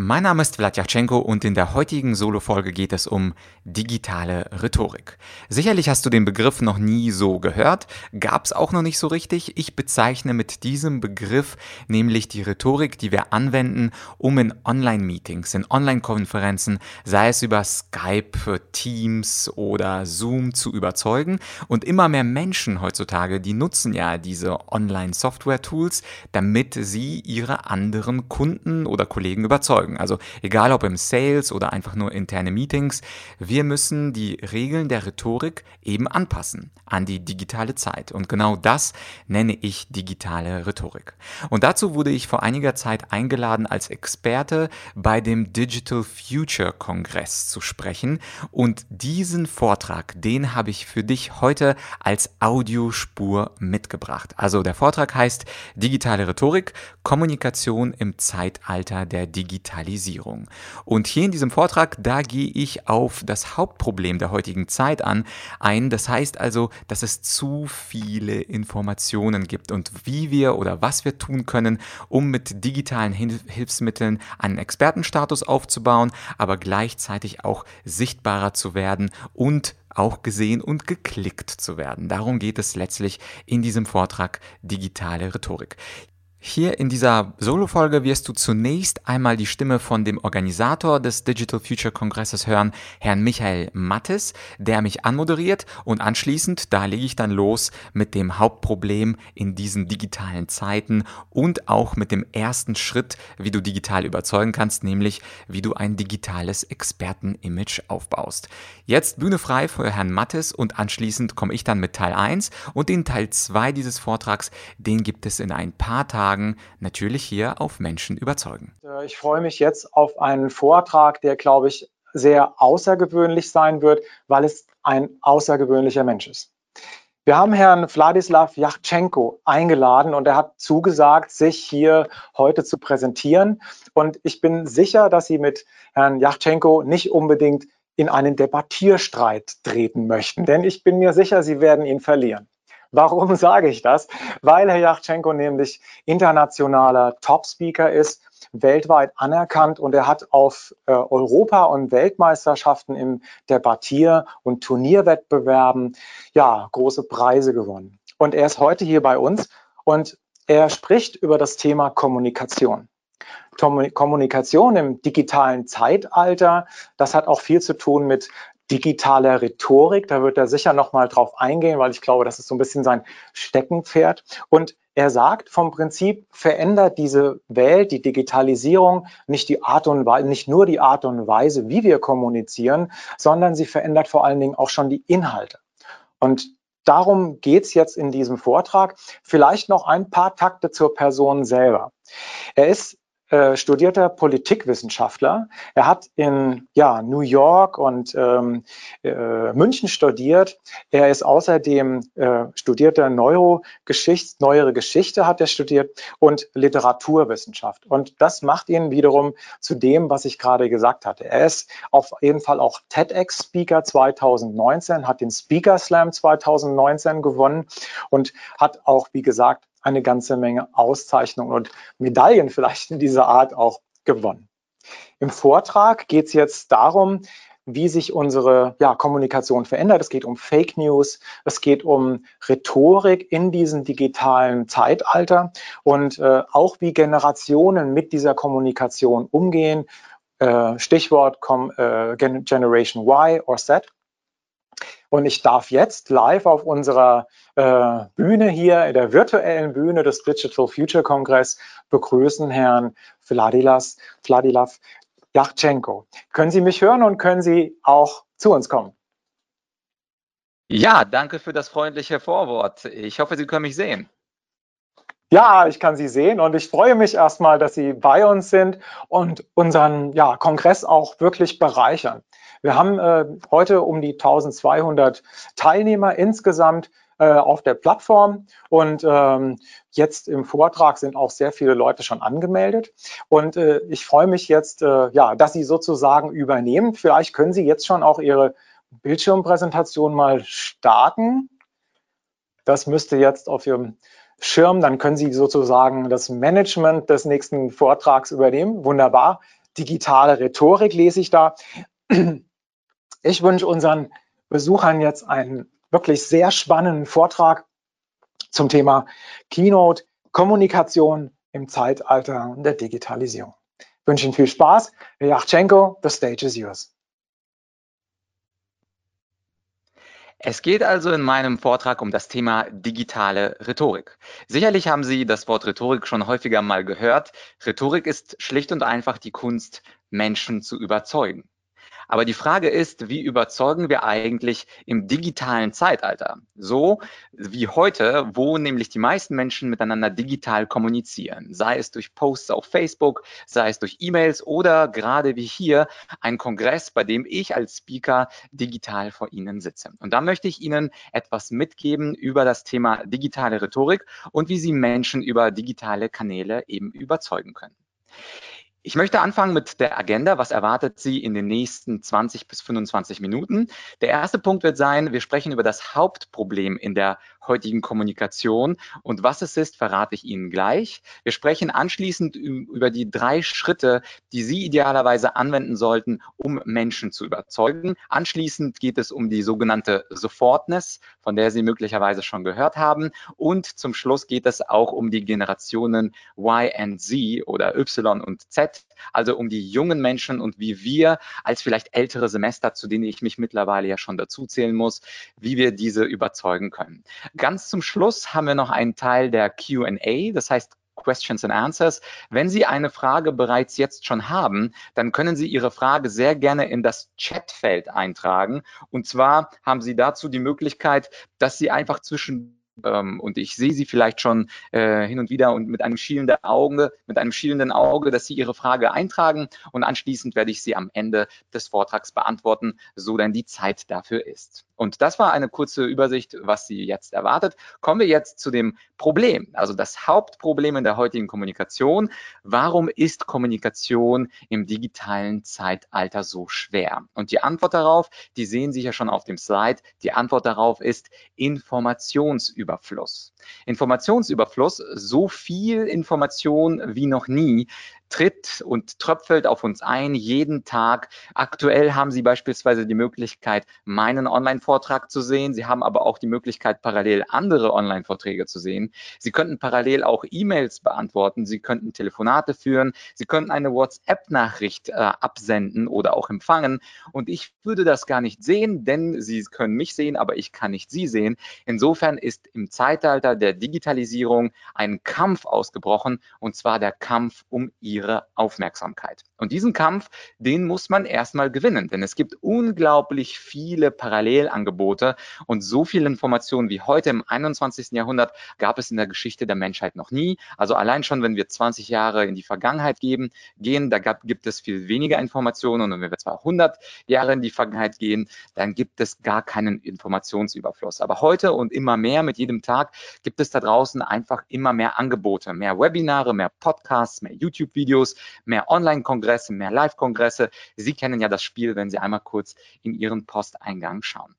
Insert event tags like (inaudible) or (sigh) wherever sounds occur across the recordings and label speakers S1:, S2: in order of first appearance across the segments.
S1: Mein Name ist Vladyachenko und in der heutigen Solo-Folge geht es um digitale Rhetorik. Sicherlich hast du den Begriff noch nie so gehört, gab es auch noch nicht so richtig. Ich bezeichne mit diesem Begriff nämlich die Rhetorik, die wir anwenden, um in Online-Meetings, in Online-Konferenzen, sei es über Skype, Teams oder Zoom zu überzeugen. Und immer mehr Menschen heutzutage, die nutzen ja diese Online-Software-Tools, damit sie ihre anderen Kunden oder Kollegen überzeugen folgen. Also egal ob im Sales oder einfach nur interne Meetings, wir müssen die Regeln der Rhetorik eben anpassen an die digitale Zeit. Und genau das nenne ich digitale Rhetorik. Und dazu wurde ich vor einiger Zeit eingeladen, als Experte bei dem Digital Future Kongress zu sprechen. Und diesen Vortrag, den habe ich für dich heute als Audiospur mitgebracht. Also der Vortrag heißt Digitale Rhetorik, Kommunikation im Zeitalter der Digitalisierung. Digitalisierung. Und hier in diesem Vortrag, da gehe ich auf das Hauptproblem der heutigen Zeit an ein. Das heißt also, dass es zu viele Informationen gibt und wie wir oder was wir tun können, um mit digitalen Hilfsmitteln einen Expertenstatus aufzubauen, aber gleichzeitig auch sichtbarer zu werden und auch gesehen und geklickt zu werden. Darum geht es letztlich in diesem Vortrag Digitale Rhetorik. Hier in dieser Solo-Folge wirst du zunächst einmal die Stimme von dem Organisator des Digital Future Kongresses hören, Herrn Michael Mattes, der mich anmoderiert und anschließend, da lege ich dann los mit dem Hauptproblem in diesen digitalen Zeiten und auch mit dem ersten Schritt, wie du digital überzeugen kannst, nämlich wie du ein digitales Experten-Image aufbaust. Jetzt Bühne frei für Herrn Mattes und anschließend komme ich dann mit Teil 1 und den Teil 2 dieses Vortrags, den gibt es in ein paar Tagen Tagen natürlich hier auf Menschen überzeugen.
S2: Äh, ich freue mich jetzt auf einen Vortrag, der, glaube ich, sehr außergewöhnlich sein wird, weil es ein außergewöhnlicher Mensch ist. Wir haben Herrn Wladislav Yachtschenko eingeladen und er hat zugesagt, sich hier heute zu präsentieren. Und ich bin sicher, dass Sie mit Herrn Yachtschenko nicht unbedingt in einen Debattierstreit treten möchten, denn ich bin mir sicher, Sie werden ihn verlieren. Warum (laughs) sage ich das? Weil Herr Yachtschenko nämlich internationaler Top-Speaker ist, weltweit anerkannt und er hat auf äh, Europa- und Weltmeisterschaften im Debattier- und Turnierwettbewerben ja große Preise gewonnen. Und er ist heute hier bei uns und er spricht über das Thema Kommunikation. Kommunikation im digitalen Zeitalter, das hat auch viel zu tun mit digitaler Rhetorik. Da wird er sicher nochmal drauf eingehen, weil ich glaube, das ist so ein bisschen sein Steckenpferd. Und er sagt, vom Prinzip verändert diese Welt, die Digitalisierung, nicht die Art und Weise, nicht nur die Art und Weise, wie wir kommunizieren, sondern sie verändert vor allen Dingen auch schon die Inhalte. Und darum geht's jetzt in diesem Vortrag. Vielleicht noch ein paar Takte zur Person selber. Er ist äh, studierter Politikwissenschaftler. Er hat in ja, New York und ähm, äh, München studiert. Er ist außerdem äh, studierter Neurogeschichte, neuere Geschichte hat er studiert und Literaturwissenschaft. Und das macht ihn wiederum zu dem, was ich gerade gesagt hatte. Er ist auf jeden Fall auch TEDx-Speaker 2019, hat den Speaker Slam 2019 gewonnen und hat auch, wie gesagt, eine ganze Menge Auszeichnungen und Medaillen vielleicht in dieser Art auch gewonnen. Im Vortrag geht es jetzt darum, wie sich unsere ja, Kommunikation verändert. Es geht um Fake News, es geht um Rhetorik in diesem digitalen Zeitalter und äh, auch wie Generationen mit dieser Kommunikation umgehen. Äh, Stichwort äh, Generation Y or Z. Und ich darf jetzt live auf unserer äh, Bühne hier, der virtuellen Bühne des Digital Future Congress, begrüßen Herrn Vladilas, Vladilav Yachtschenko. Können Sie mich hören und können Sie auch zu uns kommen?
S1: Ja, danke für das freundliche Vorwort. Ich hoffe, Sie können mich sehen.
S2: Ja, ich kann Sie sehen und ich freue mich erstmal, dass Sie bei uns sind und unseren ja, Kongress auch wirklich bereichern. Wir haben äh, heute um die 1200 Teilnehmer insgesamt äh, auf der Plattform und ähm, jetzt im Vortrag sind auch sehr viele Leute schon angemeldet und äh, ich freue mich jetzt, äh, ja, dass Sie sozusagen übernehmen. Vielleicht können Sie jetzt schon auch Ihre Bildschirmpräsentation mal starten. Das müsste jetzt auf Ihrem Schirm, dann können Sie sozusagen das Management des nächsten Vortrags übernehmen. Wunderbar. Digitale Rhetorik lese ich da. Ich wünsche unseren Besuchern jetzt einen wirklich sehr spannenden Vortrag zum Thema Keynote, Kommunikation im Zeitalter der Digitalisierung. Ich wünsche Ihnen viel Spaß. Herr the stage is yours.
S1: Es geht also in meinem Vortrag um das Thema digitale Rhetorik. Sicherlich haben Sie das Wort Rhetorik schon häufiger mal gehört. Rhetorik ist schlicht und einfach die Kunst, Menschen zu überzeugen. Aber die Frage ist, wie überzeugen wir eigentlich im digitalen Zeitalter? So wie heute, wo nämlich die meisten Menschen miteinander digital kommunizieren, sei es durch Posts auf Facebook, sei es durch E-Mails oder gerade wie hier ein Kongress, bei dem ich als Speaker digital vor Ihnen sitze. Und da möchte ich Ihnen etwas mitgeben über das Thema digitale Rhetorik und wie Sie Menschen über digitale Kanäle eben überzeugen können. Ich möchte anfangen mit der Agenda. Was erwartet Sie in den nächsten 20 bis 25 Minuten? Der erste Punkt wird sein, wir sprechen über das Hauptproblem in der heutigen Kommunikation. Und was es ist, verrate ich Ihnen gleich. Wir sprechen anschließend über die drei Schritte, die Sie idealerweise anwenden sollten, um Menschen zu überzeugen. Anschließend geht es um die sogenannte Sofortness, von der Sie möglicherweise schon gehört haben. Und zum Schluss geht es auch um die Generationen Y und Z oder Y und Z, also um die jungen Menschen und wie wir als vielleicht ältere Semester, zu denen ich mich mittlerweile ja schon dazu zählen muss, wie wir diese überzeugen können. Ganz zum Schluss haben wir noch einen Teil der Q&A, das heißt Questions and Answers. Wenn Sie eine Frage bereits jetzt schon haben, dann können Sie Ihre Frage sehr gerne in das Chatfeld eintragen. Und zwar haben Sie dazu die Möglichkeit, dass Sie einfach zwischen ähm, und ich sehe sie vielleicht schon äh, hin und wieder und mit einem schielenden Auge, mit einem schielenden Auge, dass sie ihre Frage eintragen und anschließend werde ich sie am Ende des Vortrags beantworten, so denn die Zeit dafür ist. Und das war eine kurze Übersicht, was Sie jetzt erwartet. Kommen wir jetzt zu dem Problem, also das Hauptproblem in der heutigen Kommunikation. Warum ist Kommunikation im digitalen Zeitalter so schwer? Und die Antwort darauf, die sehen Sie ja schon auf dem Slide. Die Antwort darauf ist Informationsüberfluss. Informationsüberfluss, so viel Information wie noch nie, tritt und tröpfelt auf uns ein, jeden Tag. Aktuell haben Sie beispielsweise die Möglichkeit, meinen Online-Vortrag zu sehen. Sie haben aber auch die Möglichkeit, parallel andere Online-Vorträge zu sehen. Sie könnten parallel auch E-Mails beantworten. Sie könnten Telefonate führen. Sie könnten eine WhatsApp-Nachricht äh, absenden oder auch empfangen. Und ich würde das gar nicht sehen, denn Sie können mich sehen, aber ich kann nicht Sie sehen. Insofern ist im Zeitalter der Digitalisierung ein Kampf ausgebrochen, und zwar der Kampf um Ihre ihre Aufmerksamkeit. Und diesen Kampf, den muss man erstmal gewinnen, denn es gibt unglaublich viele Parallelangebote und so viele Informationen wie heute im 21. Jahrhundert gab es in der Geschichte der Menschheit noch nie. Also allein schon, wenn wir 20 Jahre in die Vergangenheit geben, gehen, da gab, gibt es viel weniger Informationen und wenn wir 200 Jahre in die Vergangenheit gehen, dann gibt es gar keinen Informationsüberfluss. Aber heute und immer mehr mit jedem Tag gibt es da draußen einfach immer mehr Angebote, mehr Webinare, mehr Podcasts, mehr YouTube-Videos, Videos, mehr Online-Kongresse, mehr Live-Kongresse. Sie kennen ja das Spiel, wenn Sie einmal kurz in Ihren Posteingang schauen.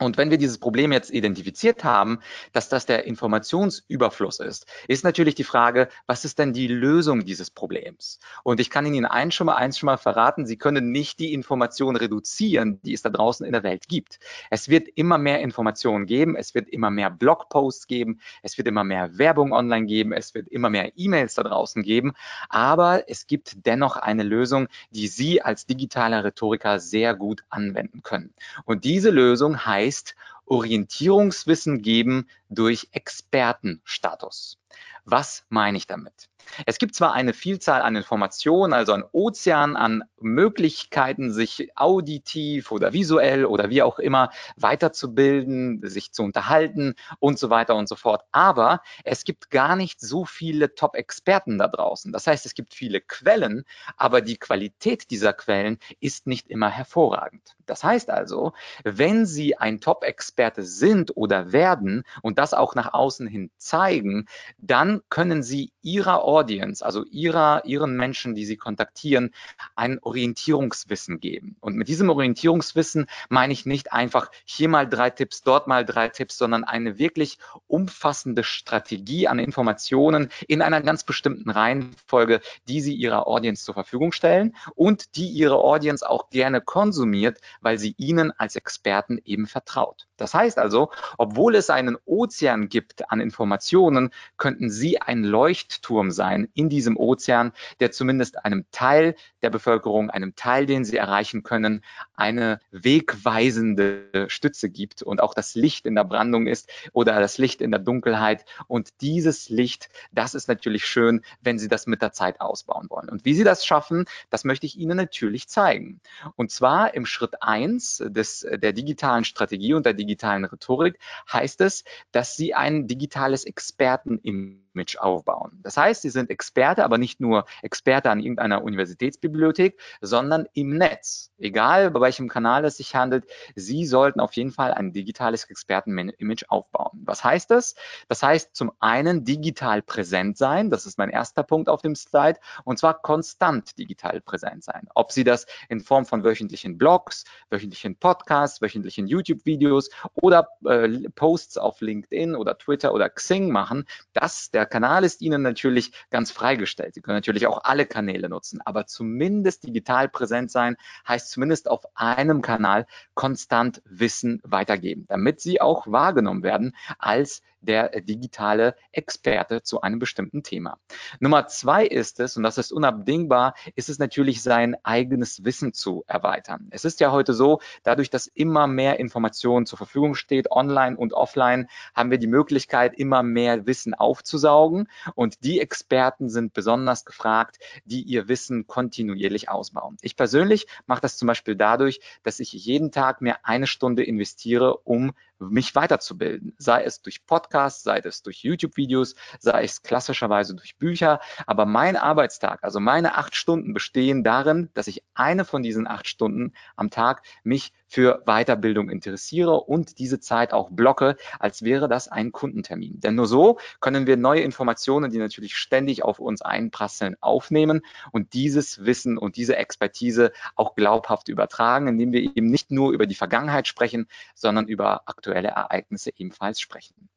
S1: Und wenn wir dieses Problem jetzt identifiziert haben, dass das der Informationsüberfluss ist, ist natürlich die Frage, was ist denn die Lösung dieses Problems? Und ich kann Ihnen eins schon mal, eins schon mal verraten, Sie können nicht die Information reduzieren, die es da draußen in der Welt gibt. Es wird immer mehr Informationen geben, es wird immer mehr Blogposts geben, es wird immer mehr Werbung online geben, es wird immer mehr E-Mails da draußen geben, aber es gibt dennoch eine Lösung, die Sie als digitaler Rhetoriker sehr gut anwenden können. Und diese Lösung heißt, heißt Orientierungswissen geben durch Expertenstatus. Was meine ich damit? Es gibt zwar eine Vielzahl an Informationen, also ein Ozean an Möglichkeiten, sich auditiv oder visuell oder wie auch immer weiterzubilden, sich zu unterhalten und so weiter und so fort. Aber es gibt gar nicht so viele Top-Experten da draußen. Das heißt, es gibt viele Quellen, aber die Qualität dieser Quellen ist nicht immer hervorragend. Das heißt also, wenn Sie ein Top-Experte sind oder werden, und das auch nach außen hin zeigen, dann können Sie Ihrer Audience, also Ihrer, Ihren Menschen, die Sie kontaktieren, ein Orientierungswissen geben. Und mit diesem Orientierungswissen meine ich nicht einfach hier mal drei Tipps, dort mal drei Tipps, sondern eine wirklich umfassende Strategie an Informationen in einer ganz bestimmten Reihenfolge, die Sie Ihrer Audience zur Verfügung stellen und die Ihre Audience auch gerne konsumiert, weil sie Ihnen als Experten eben vertraut. Das heißt also, obwohl es einen Ozean gibt an Informationen, könnten Sie ein Leuchtturm sein in diesem Ozean, der zumindest einem Teil der Bevölkerung, einem Teil, den Sie erreichen können, eine wegweisende Stütze gibt und auch das Licht in der Brandung ist oder das Licht in der Dunkelheit. Und dieses Licht, das ist natürlich schön, wenn Sie das mit der Zeit ausbauen wollen. Und wie Sie das schaffen, das möchte ich Ihnen natürlich zeigen. Und zwar im Schritt eins des, der digitalen Strategie und der digitalen Rhetorik heißt es, dass Sie ein digitales Expertenimage aufbauen. Das heißt, Sie sind Experte, aber nicht nur Experte an irgendeiner Universitätsbibliothek, sondern im Netz. Egal, bei welchem Kanal es sich handelt, Sie sollten auf jeden Fall ein digitales Expertenimage aufbauen. Was heißt das? Das heißt zum einen digital präsent sein, das ist mein erster Punkt auf dem Slide, und zwar konstant digital präsent sein. Ob Sie das in Form von wöchentlichen Blogs, wöchentlichen Podcasts, wöchentlichen YouTube-Videos oder äh, Posts auf LinkedIn oder Twitter oder Xing machen, das, der Kanal ist Ihnen natürlich ganz freigestellt. Sie können natürlich auch alle Kanäle nutzen, aber zumindest digital präsent sein heißt zumindest auf einem Kanal konstant Wissen weitergeben, damit Sie auch wahrgenommen werden als der digitale Experte zu einem bestimmten Thema. Nummer zwei ist es, und das ist unabdingbar, ist es natürlich sein eigenes Wissen zu erweitern. Es ist ja heute so, dadurch, dass immer mehr Informationen zur Verfügung steht, online und offline, haben wir die Möglichkeit, immer mehr Wissen aufzusaugen. Und die Experten sind besonders gefragt, die ihr Wissen kontinuierlich ausbauen. Ich persönlich mache das zum Beispiel dadurch, dass ich jeden Tag mir eine Stunde investiere, um mich weiterzubilden, sei es durch Podcasts, sei es durch YouTube-Videos, sei es klassischerweise durch Bücher. Aber mein Arbeitstag, also meine acht Stunden bestehen darin, dass ich eine von diesen acht Stunden am Tag mich für Weiterbildung interessiere und diese Zeit auch blocke, als wäre das ein Kundentermin. Denn nur so können wir neue Informationen, die natürlich ständig auf uns einprasseln, aufnehmen und dieses Wissen und diese Expertise auch glaubhaft übertragen, indem wir eben nicht nur über die Vergangenheit sprechen, sondern über aktuelle Ereignisse ebenfalls sprechen.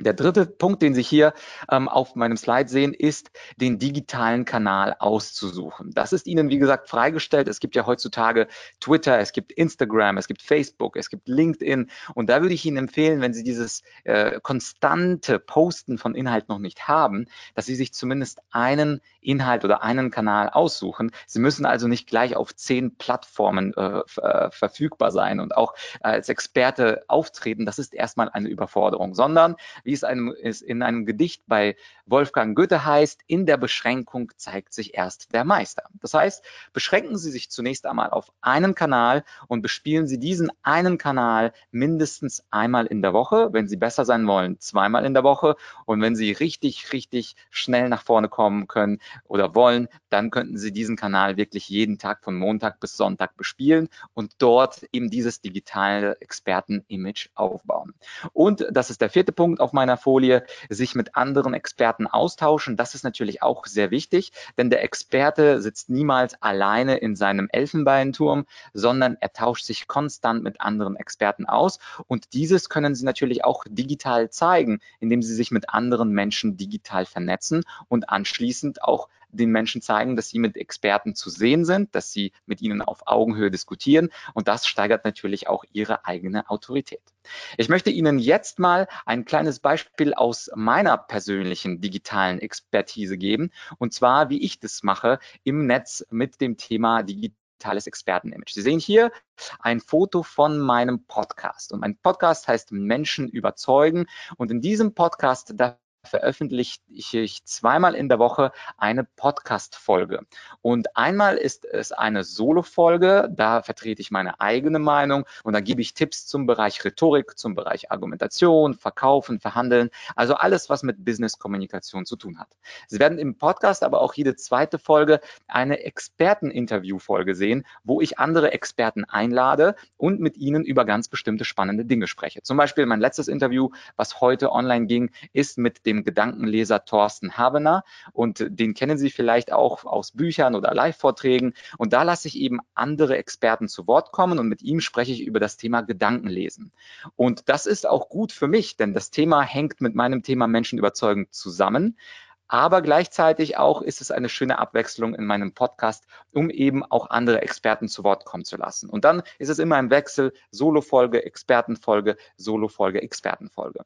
S1: Der dritte Punkt, den Sie hier ähm, auf meinem Slide sehen, ist, den digitalen Kanal auszusuchen. Das ist Ihnen, wie gesagt, freigestellt. Es gibt ja heutzutage Twitter, es gibt Instagram, es gibt Facebook, es gibt LinkedIn. Und da würde ich Ihnen empfehlen, wenn Sie dieses äh, konstante Posten von Inhalt noch nicht haben, dass Sie sich zumindest einen Inhalt oder einen Kanal aussuchen. Sie müssen also nicht gleich auf zehn Plattformen äh, äh verfügbar sein und auch als Experte auftreten. Das ist erstmal eine Überforderung, sondern wie es, einem, es in einem Gedicht bei Wolfgang Goethe heißt, in der Beschränkung zeigt sich erst der Meister. Das heißt, beschränken Sie sich zunächst einmal auf einen Kanal und bespielen Sie diesen einen Kanal mindestens einmal in der Woche. Wenn Sie besser sein wollen, zweimal in der Woche. Und wenn Sie richtig, richtig schnell nach vorne kommen können oder wollen, dann könnten Sie diesen Kanal wirklich jeden Tag von Montag bis Sonntag bespielen und dort eben dieses digitale Experten-Image aufbauen. Und das ist der vierte Punkt auf meiner Folie, sich mit anderen Experten austauschen. Das ist natürlich auch sehr wichtig, denn der Experte sitzt niemals alleine in seinem Elfenbeinturm, sondern er tauscht sich konstant mit anderen Experten aus. Und dieses können Sie natürlich auch digital zeigen, indem Sie sich mit anderen Menschen digital vernetzen und anschließend auch den Menschen zeigen, dass sie mit Experten zu sehen sind, dass sie mit ihnen auf Augenhöhe diskutieren und das steigert natürlich auch ihre eigene Autorität. Ich möchte Ihnen jetzt mal ein kleines Beispiel aus meiner persönlichen digitalen Expertise geben und zwar, wie ich das mache im Netz mit dem Thema digitales Expertenimage. Sie sehen hier ein Foto von meinem Podcast und mein Podcast heißt Menschen überzeugen und in diesem Podcast, da veröffentliche ich zweimal in der Woche eine Podcast-Folge. Und einmal ist es eine Solo-Folge, da vertrete ich meine eigene Meinung und da gebe ich Tipps zum Bereich Rhetorik, zum Bereich Argumentation, Verkaufen, Verhandeln, also alles, was mit Business-Kommunikation zu tun hat. Sie werden im Podcast aber auch jede zweite Folge eine Experten-Interview-Folge sehen, wo ich andere Experten einlade und mit ihnen über ganz bestimmte spannende Dinge spreche. Zum Beispiel mein letztes Interview, was heute online ging, ist mit dem Gedankenleser Thorsten Habener und den kennen Sie vielleicht auch aus Büchern oder Live-Vorträgen und da lasse ich eben andere Experten zu Wort kommen und mit ihm spreche ich über das Thema Gedankenlesen. Und das ist auch gut für mich, denn das Thema hängt mit meinem Thema Menschen überzeugen zusammen. Aber gleichzeitig auch ist es eine schöne Abwechslung in meinem Podcast, um eben auch andere Experten zu Wort kommen zu lassen. Und dann ist es immer ein Wechsel, Solo-Folge, Expertenfolge, Solo-Folge, Expertenfolge.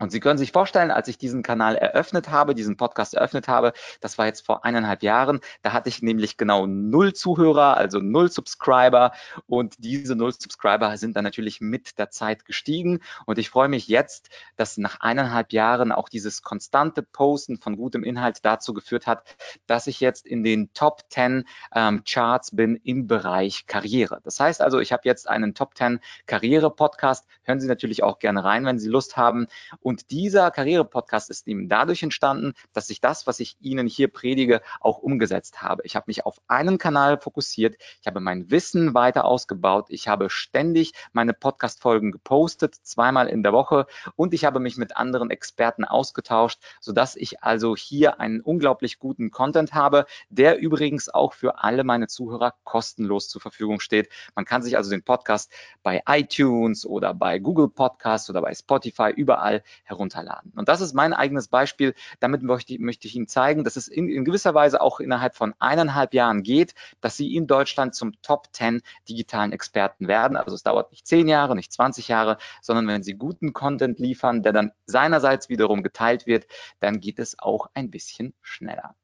S1: Und Sie können sich vorstellen, als ich diesen Kanal eröffnet habe, diesen Podcast eröffnet habe, das war jetzt vor eineinhalb Jahren, da hatte ich nämlich genau null Zuhörer, also null Subscriber. Und diese null Subscriber sind dann natürlich mit der Zeit gestiegen. Und ich freue mich jetzt, dass nach eineinhalb Jahren auch dieses konstante Posten von gutem Inhalt dazu geführt hat, dass ich jetzt in den Top 10 ähm, Charts bin im Bereich Karriere. Das heißt also, ich habe jetzt einen Top 10 Karriere-Podcast. Hören Sie natürlich auch gerne rein, wenn Sie Lust haben. Dieser Karriere-Podcast ist eben dadurch entstanden, dass ich das, was ich Ihnen hier predige, auch umgesetzt habe. Ich habe mich auf einen Kanal fokussiert. Ich habe mein Wissen weiter ausgebaut. Ich habe ständig meine Podcast-Folgen gepostet, zweimal in der Woche. Und ich habe mich mit anderen Experten ausgetauscht, sodass ich also hier einen unglaublich guten Content habe, der übrigens auch für alle meine Zuhörer kostenlos zur Verfügung steht. Man kann sich also den Podcast bei iTunes oder bei Google Podcasts oder bei Spotify überall herunterladen. Und das ist mein eigenes Beispiel. Damit möchte, möchte ich Ihnen zeigen, dass es in, in gewisser Weise auch innerhalb von eineinhalb Jahren geht, dass Sie in Deutschland zum Top 10 digitalen Experten werden. Also es dauert nicht zehn Jahre, nicht 20 Jahre, sondern wenn Sie guten Content liefern, der dann seinerseits wiederum geteilt wird, dann geht es auch ein bisschen schneller.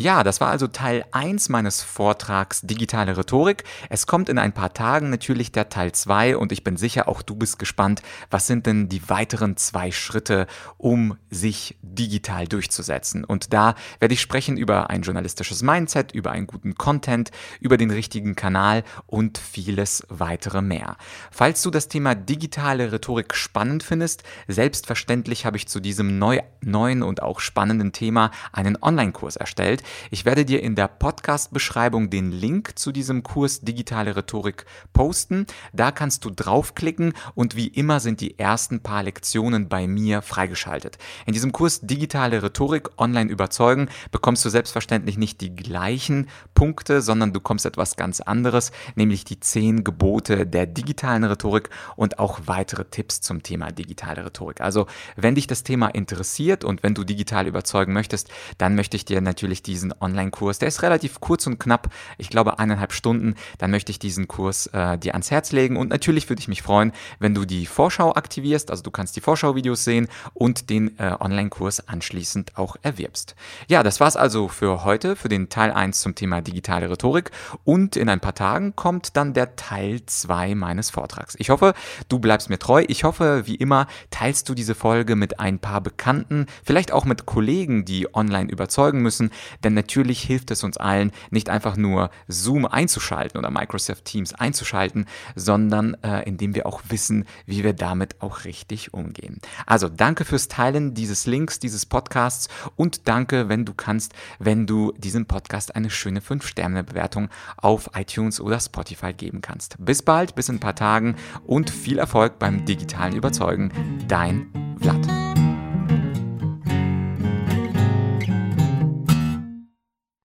S3: Ja, das war also Teil 1 meines Vortrags Digitale Rhetorik. Es kommt in ein paar Tagen natürlich der Teil 2 und ich bin sicher, auch du bist gespannt, was sind denn die weiteren zwei Schritte, um sich digital durchzusetzen. Und da werde ich sprechen über ein journalistisches Mindset, über einen guten Content, über den richtigen Kanal und vieles weitere mehr. Falls du das Thema digitale Rhetorik spannend findest, selbstverständlich habe ich zu diesem neu, neuen und auch spannenden Thema einen Online-Kurs erstellt. Ich werde dir in der Podcast-Beschreibung den Link zu diesem Kurs Digitale Rhetorik posten. Da kannst du draufklicken und wie immer sind die ersten paar Lektionen bei mir freigeschaltet. In diesem Kurs Digitale Rhetorik online überzeugen bekommst du selbstverständlich nicht die gleichen Punkte, sondern du kommst etwas ganz anderes, nämlich die zehn Gebote der digitalen Rhetorik und auch weitere Tipps zum Thema digitale Rhetorik. Also, wenn dich das Thema interessiert und wenn du digital überzeugen möchtest, dann möchte ich dir natürlich diese diesen Online-Kurs. Der ist relativ kurz und knapp, ich glaube eineinhalb Stunden. Dann möchte ich diesen Kurs äh, dir ans Herz legen und natürlich würde ich mich freuen, wenn du die Vorschau aktivierst. Also du kannst die Vorschau-Videos sehen und den äh, Online-Kurs anschließend auch erwirbst. Ja, das war's also für heute, für den Teil 1 zum Thema digitale Rhetorik und in ein paar Tagen kommt dann der Teil 2 meines Vortrags. Ich hoffe, du bleibst mir treu. Ich hoffe, wie immer, teilst du diese Folge mit ein paar Bekannten, vielleicht auch mit Kollegen, die online überzeugen müssen, denn natürlich hilft es uns allen, nicht einfach nur Zoom einzuschalten oder Microsoft Teams einzuschalten, sondern äh, indem wir auch wissen, wie wir damit auch richtig umgehen. Also danke fürs Teilen dieses Links, dieses Podcasts und danke, wenn du kannst, wenn du diesem Podcast eine schöne 5-Sterne-Bewertung auf iTunes oder Spotify geben kannst. Bis bald, bis in ein paar Tagen und viel Erfolg beim digitalen Überzeugen. Dein Vlad.